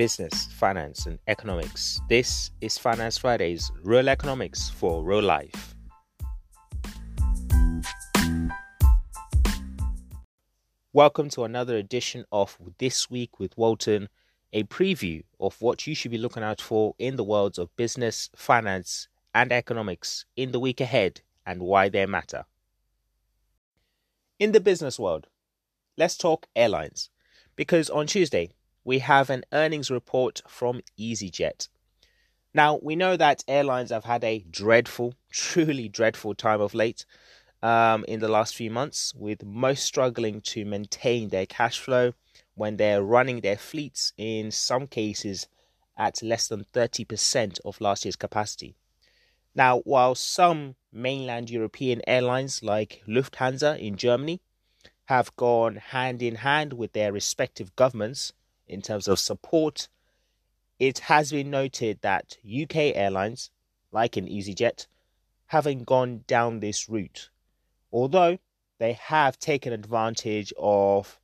business, finance, and economics. This is Finance Fridays, real economics for real life. Welcome to another edition of This Week with Walton, a preview of what you should be looking out for in the worlds of business, finance, and economics in the week ahead and why they matter. In the business world, let's talk airlines because on Tuesday, we have an earnings report from EasyJet. Now, we know that airlines have had a dreadful, truly dreadful time of late um, in the last few months, with most struggling to maintain their cash flow when they're running their fleets, in some cases, at less than 30% of last year's capacity. Now, while some mainland European airlines like Lufthansa in Germany have gone hand in hand with their respective governments in terms of support, it has been noted that UK airlines, like in EasyJet, haven't gone down this route, although they have taken advantage of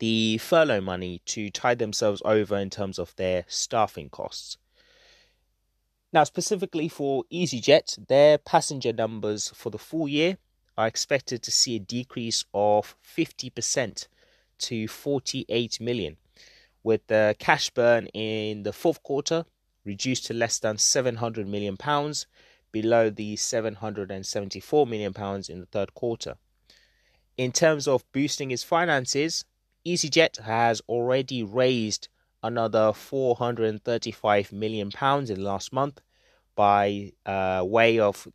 the furlough money to tide themselves over in terms of their staffing costs. Now, specifically for EasyJet, their passenger numbers for the full year are expected to see a decrease of 50% to 48 million, with the cash burn in the fourth quarter reduced to less than 700 million pounds, below the 774 million pounds in the third quarter. In terms of boosting its finances, EasyJet has already raised another 435 million pounds in the last month by uh, way of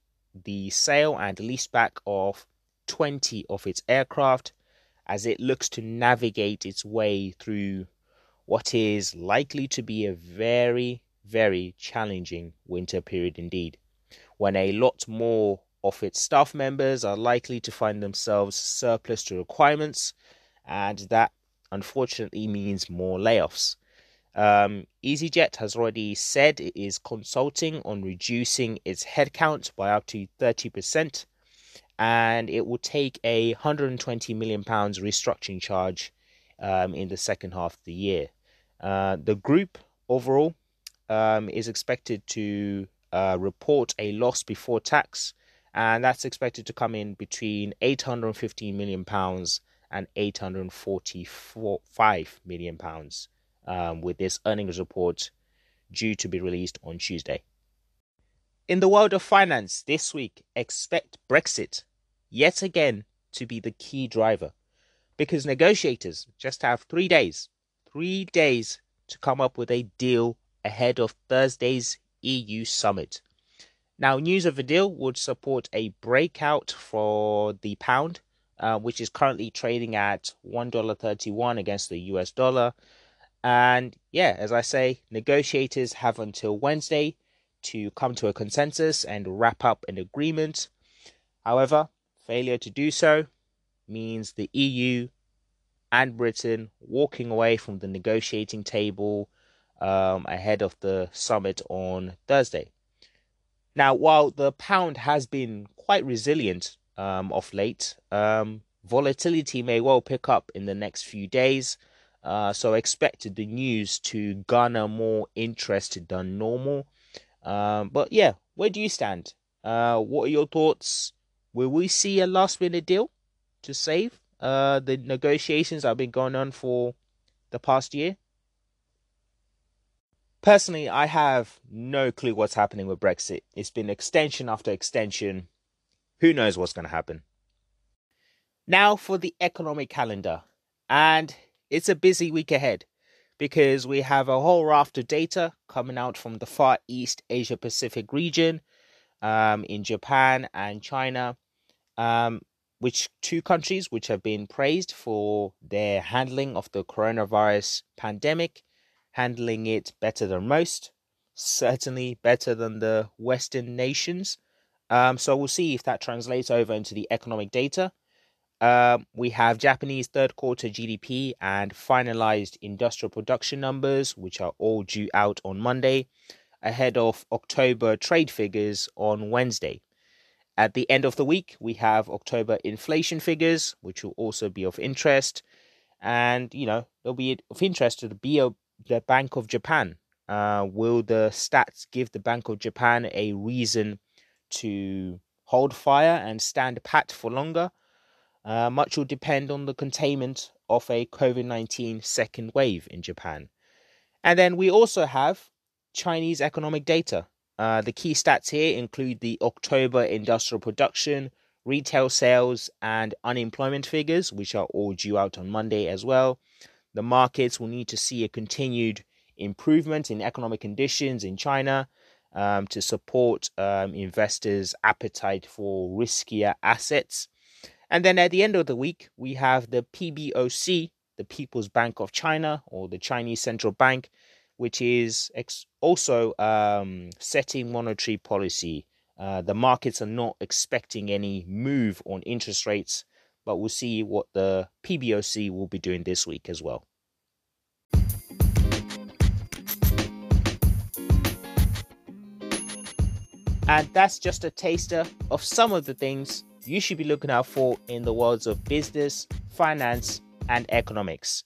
the sale and leaseback of 20 of its aircraft as it looks to navigate its way through what is likely to be a very, very challenging winter period indeed, when a lot more of its staff members are likely to find themselves surplus to requirements, and that unfortunately means more layoffs. Um, EasyJet has already said it is consulting on reducing its headcount by up to 30%, and it will take a 120 million pounds restructuring charge um, in the second half of the year. Uh, the group overall um, is expected to uh, report a loss before tax, and that's expected to come in between 815 million pounds and 845 million pounds um, with this earnings report due to be released on Tuesday. In the world of finance this week, expect Brexit yet again to be the key driver because negotiators just have three days, three days to come up with a deal ahead of Thursday's EU summit. Now, news of a deal would support a breakout for the pound, uh, which is currently trading at $1.31 against the US dollar, and yeah, as I say, negotiators have until Wednesday to come to a consensus and wrap up an agreement. However, failure to do so means the EU and Britain walking away from the negotiating table um, ahead of the summit on Thursday. Now, while the pound has been quite resilient um, of late, um, volatility may well pick up in the next few days. Uh, so expected the news to garner more interest than normal. Um, but yeah, where do you stand? Uh, what are your thoughts? Will we see a last minute deal to save uh, the negotiations that have been going on for the past year? Personally, I have no clue what's happening with Brexit. It's been extension after extension. Who knows what's going to happen? Now for the economic calendar. And it's a busy week ahead because we have a whole raft of data coming out from the Far East Asia Pacific region um, in Japan and China, um, which two countries which have been praised for their handling of the coronavirus pandemic, handling it better than most, certainly better than the Western nations. Um, so we'll see if that translates over into the economic data. Um, we have Japanese third quarter GDP and finalized industrial production numbers, which are all due out on Monday, ahead of October trade figures on Wednesday. At the end of the week, we have October inflation figures, which will also be of interest. And, you know, they'll be of interest to the the Bank of Japan. Uh, will the stats give the Bank of Japan a reason to hold fire and stand pat for longer? Uh, much will depend on the containment of a COVID 19 second wave in Japan. And then we also have Chinese economic data. Uh, the key stats here include the October industrial production, retail sales, and unemployment figures, which are all due out on Monday as well. The markets will need to see a continued improvement in economic conditions in China um, to support um, investors' appetite for riskier assets. And then at the end of the week, we have the PBOC, the People's Bank of China, or the Chinese Central Bank, which is ex- also um, setting monetary policy. Uh, the markets are not expecting any move on interest rates, but we'll see what the PBOC will be doing this week as well. And that's just a taster of some of the things you should be looking out for in the worlds of business, finance, and economics.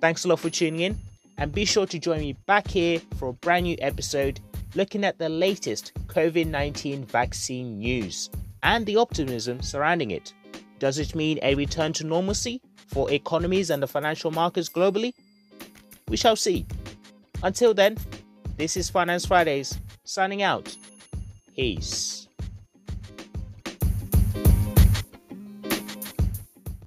Thanks a lot for tuning in, and be sure to join me back here for a brand new episode looking at the latest COVID 19 vaccine news and the optimism surrounding it. Does it mean a return to normalcy for economies and the financial markets globally? We shall see. Until then, this is Finance Fridays, signing out. Peace.